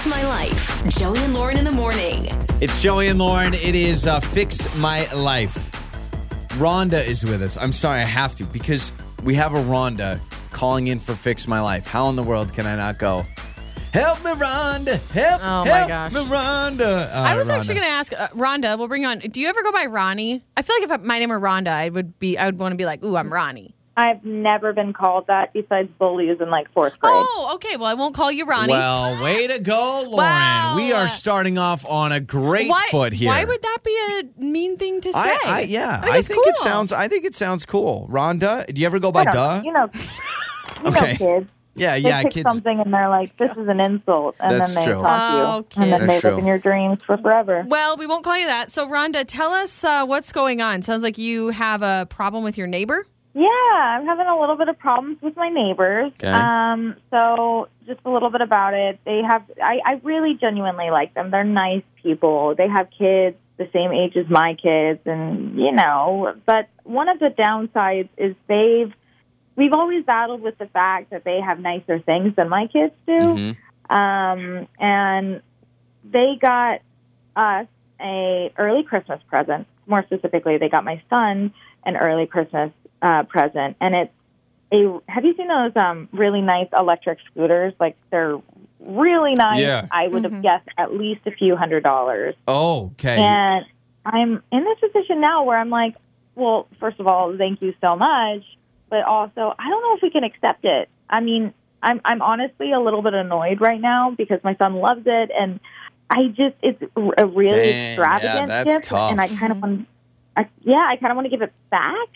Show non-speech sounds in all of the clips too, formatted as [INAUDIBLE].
Fix My Life. Joey and Lauren in the morning. It's Joey and Lauren. It is uh, Fix My Life. Rhonda is with us. I'm sorry, I have to because we have a Rhonda calling in for Fix My Life. How in the world can I not go? Help me, Rhonda. Help, Oh, my help gosh. me, Rhonda. All I was Rhonda. actually going to ask uh, Rhonda. We'll bring you on. Do you ever go by Ronnie? I feel like if my name were Rhonda, I would be. I would want to be like, "Ooh, I'm Ronnie." I've never been called that besides bullies in like fourth grade. Oh, okay. Well, I won't call you Ronnie. Well, way to go, [LAUGHS] Lauren. Wow. We are starting off on a great why, foot here. Why would that be a mean thing to say? I, I yeah, I think, I it's think it sounds. I think it sounds cool. Rhonda, do you ever go by Duh? You know, [LAUGHS] you Okay. know kids. yeah, They yeah, pick kids. something and they're like, "This is an insult," and That's then they true. talk Oh, you, and then kids. they That's live in your dreams for forever. Well, we won't call you that. So, Rhonda, tell us uh, what's going on. Sounds like you have a problem with your neighbor. Yeah, I'm having a little bit of problems with my neighbors. Okay. Um, so just a little bit about it. They have, I, I really genuinely like them. They're nice people. They have kids the same age as my kids, and you know. But one of the downsides is they've, we've always battled with the fact that they have nicer things than my kids do. Mhm. Um, and they got us a early Christmas present. More specifically, they got my son an early Christmas uh, present, and it's a. Have you seen those um, really nice electric scooters? Like they're really nice. Yeah. I would have guessed at least a few hundred dollars. Oh, okay. And I'm in this position now where I'm like, well, first of all, thank you so much, but also I don't know if we can accept it. I mean, I'm I'm honestly a little bit annoyed right now because my son loves it, and I just it's a really Dang, extravagant yeah, that's gift, tough. and I kind of want, I, yeah, I kind of want to give it back,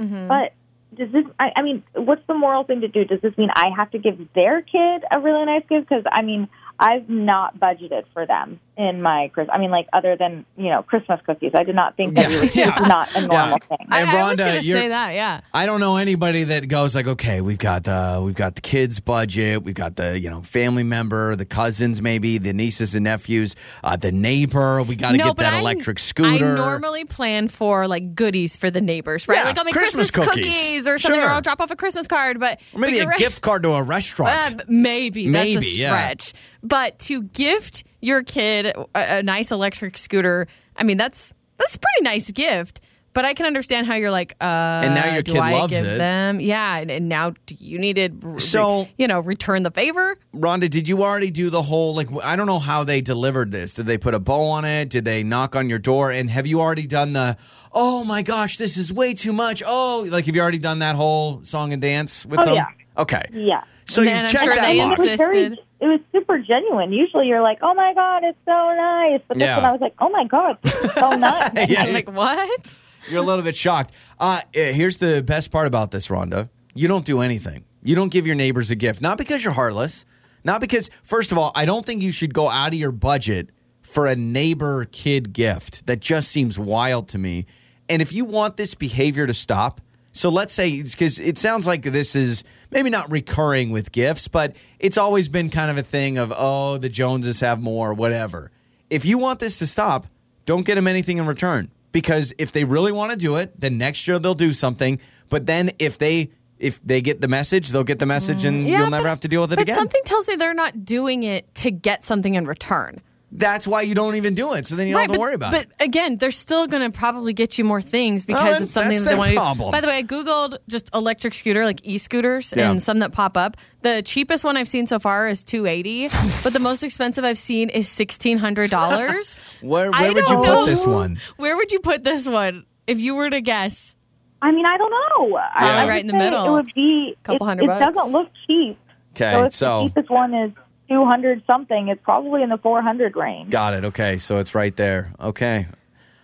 Mm-hmm. but. Does this? I, I mean, what's the moral thing to do? Does this mean I have to give their kid a really nice gift? Because I mean, I've not budgeted for them in my Christmas. I mean, like other than you know Christmas cookies. I did not think that Yeah, we would, yeah. it's not a normal Yeah. thing. I, And I was going to you're- say that. Yeah. I don't know anybody that goes like, okay, we've got uh, we've got the kids' budget, we've got the you know family member, the cousins, maybe the nieces and nephews, uh, the neighbor. We got to no, get that I- electric scooter. I normally plan for like goodies for the neighbors, right? Yeah, like I'll make Christmas Christmas, cookies. or something, Sure. or I'll drop off a Christmas card. But or maybe but a you're right. gift card to a restaurant. Uh, maybe that's Maybe, a yeah. stretch. But to gift your kid a, a nice electric scooter, I mean that's that's a pretty nice gift. But I can understand how you're like, uh, and now your do kid I loves give it. Them? Yeah, and, and now do you need to, re- So- you know, return the favor? Rhonda, did you already do the whole like? I don't know how they delivered this. Did they put a bow on it? Did they knock on your door? And have you already done the? Oh my gosh, this is way too much. Oh, like have you already done that whole song and dance with Oh, them? yeah. Okay, yeah. so you've checked sure that box. It was very. It was super genuine. Usually, you're like, "Oh my god, it's so nice," but this Yeah. one, I was like, "Oh my god, this is so [LAUGHS] nice." Yeah. I'm like, what? You're a little bit shocked. Uh, eh, here's the best part about this, Rhonda. You don't do anything. You don't give your neighbors a gift. Not because you're heartless. Not because, first of all, I don't think you should go out of your budget for a neighbor kid gift. That just seems wild to me. And if you want this behavior to stop, so let's say, because it sounds like this is maybe not recurring with gifts, but it's always been kind of a thing of, oh, the Joneses have more, whatever. If you want this to stop, don't get them anything in return because if they really want to do it, then next year they'll do something. But then if they if they get the message, they'll get the message, and mm. Yeah, you'll never but- have to deal with it But again. something tells me they're not doing it to get something in return. That's why you don't even do it. So then you don't have to but, worry about but it. But again, they're still going to probably get you more things because Well, it's something that's that they their want to problem. do. By the way, I googled just electric scooter, like e-scooters, Yeah. and some that pop up. The cheapest one I've seen so far is two eighty, [LAUGHS] but the most expensive I've seen is sixteen hundred dollars. [LAUGHS] Where where would you don't put this one? Where would you put this one if you were to guess? I mean, I don't know. I- Yeah. I would Right in the middle. It would be a Couple it, hundred It bucks. doesn't look cheap. Okay, so so the cheapest one is two hundred something, it's probably in the four hundred range. got it. Okay, so it's right there. Okay,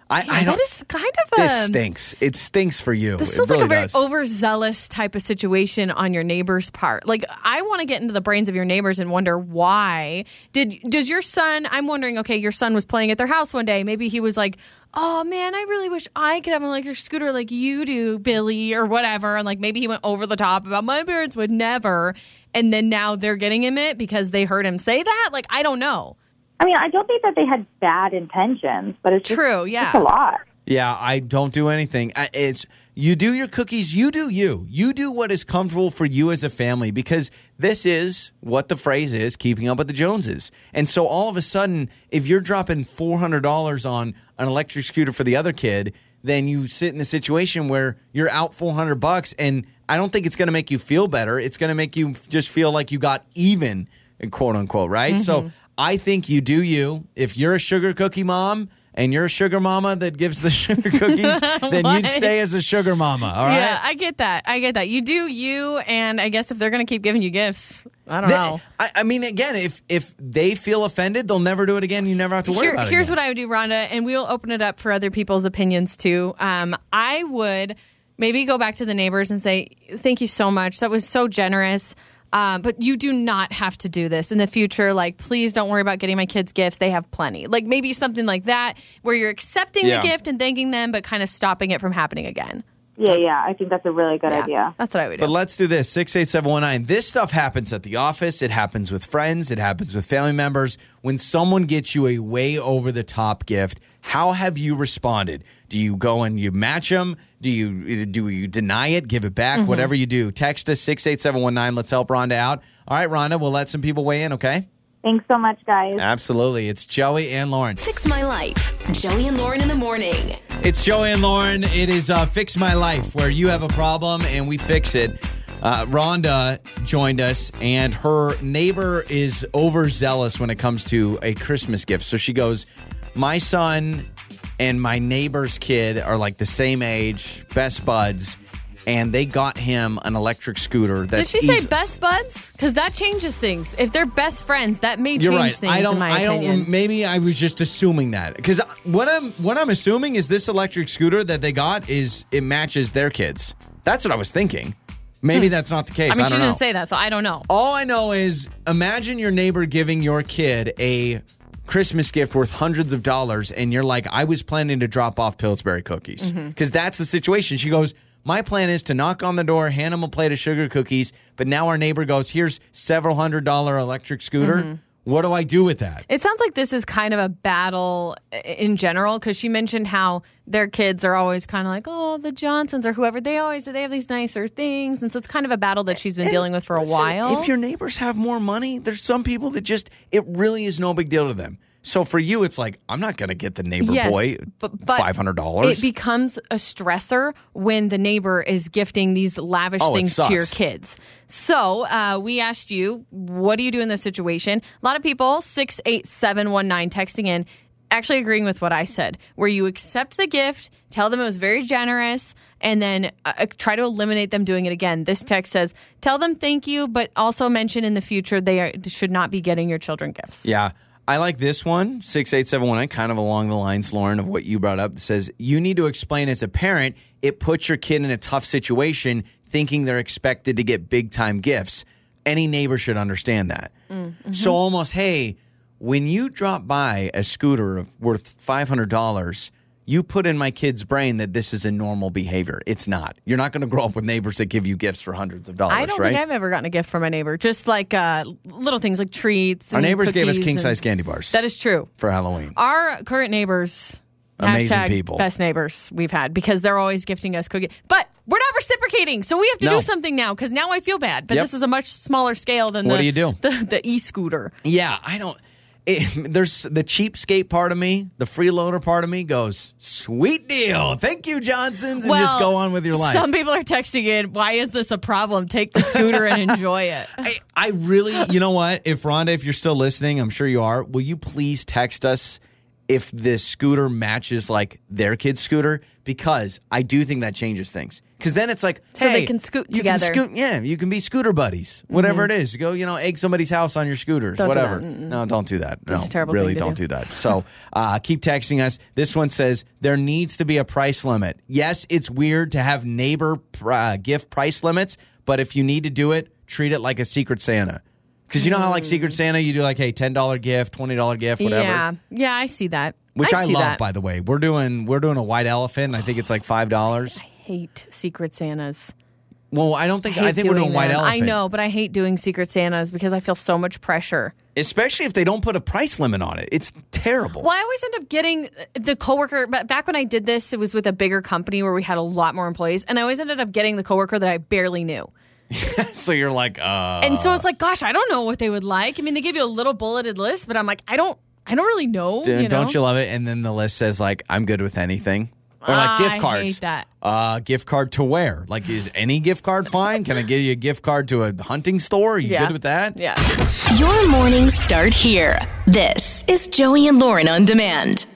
I I don't. that is kind of a This um, stinks. It stinks for you. This it feels really like a very does. overzealous type of situation on your neighbor's part. Like I want to get into the brains of your neighbors and wonder why did does your son? I'm wondering. Okay, your son was playing at their house one day. Maybe he was like, "Oh man, I really wish I could have an electric scooter like you do, Billy, or whatever." And like maybe he went over the top about my parents would never. And then now they're getting him it because they heard him say that. Like I don't know. I mean, I don't think that they had bad intentions, but it's just, True, yeah. it's a lot. Yeah, I don't do anything. It's You do your cookies, you do you. You do what is comfortable for you as a family because this is what the phrase is keeping up with the Joneses. And so all of a sudden, if you're dropping $400 on an electric scooter for the other kid, then you sit in a situation where you're out 400 bucks and I don't think it's going to make you feel better. It's going to make you just feel like you got even, quote unquote, right? So mm-hmm. I think you do you. If you're a sugar cookie mom and you're a sugar mama that gives the [LAUGHS] sugar cookies, [LAUGHS] then you stay as a sugar mama, all right? Yeah, I get that. I get that. You do you, and I guess if they're going to keep giving you gifts, I don't They- know. I, I mean, again, if if they feel offended, they'll never do it again. You never have to worry Here- about it. here's again. what I would do, Rhonda, and we'll open it up for other people's opinions too. Um, I would maybe go back to the neighbors and say, "Thank you so much. That was so generous." Um, but you do not have to do this in the future. Like, please don't worry about getting my kids gifts. They have plenty. Like, maybe something like that where you're accepting Yeah. the gift and thanking them, but kind of stopping it from happening again. Yeah, yeah. I think that's a really good Yeah, idea. That's what I would do. But let's do this 68719. This stuff happens at the office. It happens with friends. It happens with family members. When someone gets you a way over the top gift, how have you responded? Do you go and you match them? Do you do you deny it, give it back, Mm-hmm. whatever you do? Text us 68719. Let's help Rhonda out. All right, Rhonda, we'll let some people weigh in, okay? Thanks so much, guys. Absolutely. It's Joey and Lauren. Fix My Life. Joey and Lauren in the morning. It's Joey and Lauren. It is uh, Fix My Life, where you have a problem and we fix it. Uh, Rhonda joined us, and her neighbor is overzealous when it comes to a Christmas gift. So she goes, My son and my neighbor's kid are like the same age, best buds, and they got him an electric scooter. That's Did she say best buds? Because that changes things. If they're best friends, that may You're change right. things. I don't. in my I opinion. don't. Maybe I was just assuming that because what I'm what I'm assuming is this electric scooter that they got is it matches their kids. That's what I was thinking. Maybe that's not the case. Hmm. I mean, she don't know. didn't say that, so I don't know. All I know is imagine your neighbor giving your kid a Christmas gift worth hundreds of dollars, and you're like, I was planning to drop off Pillsbury cookies. Mm-hmm. Because that's the situation. She goes, My plan is to knock on the door, hand him a plate of sugar cookies, but now our neighbor goes, Here's several hundred dollar electric scooter. Mm-hmm. What do I do with that? It sounds like this is kind of a battle uh, in general because she mentioned how their kids are always kind of like, oh, the Johnsons or whoever. They always they have these nicer things, and so it's kind of a battle that she's been dealing with for a Listen, while. If your neighbors have more money, there's some people that just, it really is no big deal to them. So for you, it's like, I'm not going to get the neighbor Yes, boy but- but $500. It becomes a stressor when the neighbor is gifting these lavish Oh, things to your kids. So uh, we asked you, what do you do in this situation? A lot of people, 68719, texting in, actually agreeing with what I said, where you accept the gift, tell them it was very generous, and then uh, try to eliminate them doing it again. This text says, tell them thank you, but also mention in the future they are, should not be getting your children gifts. Yeah. I like this one, 68719, kind of along the lines, Lauren, of what you brought up. It says, You need to explain as a parent, it puts your kid in a tough situation thinking they're expected to get big time gifts. Any neighbor should understand that. Mm-hmm. So, almost, hey, when you drop by a scooter worth $500, you put in my kid's brain that this is a normal behavior. It's not. You're not going to grow up with neighbors that give you gifts for hundreds of dollars, I don't right? think I've ever gotten a gift from a neighbor. Just like uh, little things like treats. Our neighbors gave us king size candy bars That is true. for Halloween. Our current neighbors, Amazing people. best neighbors we've had because they're always gifting us cookies. But we're not reciprocating, so we have to No. do something now because now I feel bad. But Yep. this is a much smaller scale than What the, do you do? [LAUGHS] the the e scooter. Yeah, I don't. It, [LAUGHS] there's the cheapskate part of me, the freeloader part of me goes, sweet deal. Thank you, Johnsons, and just go on with your life. Some people are texting in, "Why is this a problem? Take the scooter and enjoy it." [LAUGHS] I, I really, you know what? If Rhonda, if you're still listening, I'm sure you are. Will you please text us if this scooter matches like their kid's scooter? Because I do think that changes things. Because then it's like, So they can scoot you can together. Mm-hmm. scoot- yeah, you can be scooter buddies, whatever it is. Go, you know, egg somebody's house on your scooters, Don't do whatever. that. No, don't do that. That's no, a terrible really, don't do. do that. So uh, keep texting us. This one says there needs to be a price limit. Yes, it's weird to have neighbor uh, gift price limits, but if you need to do it, treat it like a Secret Santa. Because you know how like Secret Santa, you do like, hey, ten dollar gift, twenty dollar gift, whatever. Yeah, yeah, I see that. Which I, see love, that. by the way. We're doing we're doing a white elephant. and I think it's like five dollars. Hate Secret Santas. Well, I don't think I, hate think we're doing white them. elephant. I know, but I hate doing Secret Santas because I feel so much pressure. especially if they don't put a price limit on it. It's terrible. Well, I always end up getting the coworker. But back when I did this, it was with a bigger company where we had a lot more employees, and I always ended up getting the coworker that I barely knew. [LAUGHS] so you're like, uh, And so it's like, gosh, I don't know what they would like. I mean, they give you a little bulleted list, but I'm like, I don't, I don't really know. d- you know? don't you love it? And then the list says like, I'm good with anything, or like gift I cards. hate that. Uh, gift card to where? Like, is any gift card [LAUGHS] fine? Can I give you a gift card to a hunting store? Are you Yeah. good with that? Yeah. Your mornings start here. This is Joey and Lauren on demand.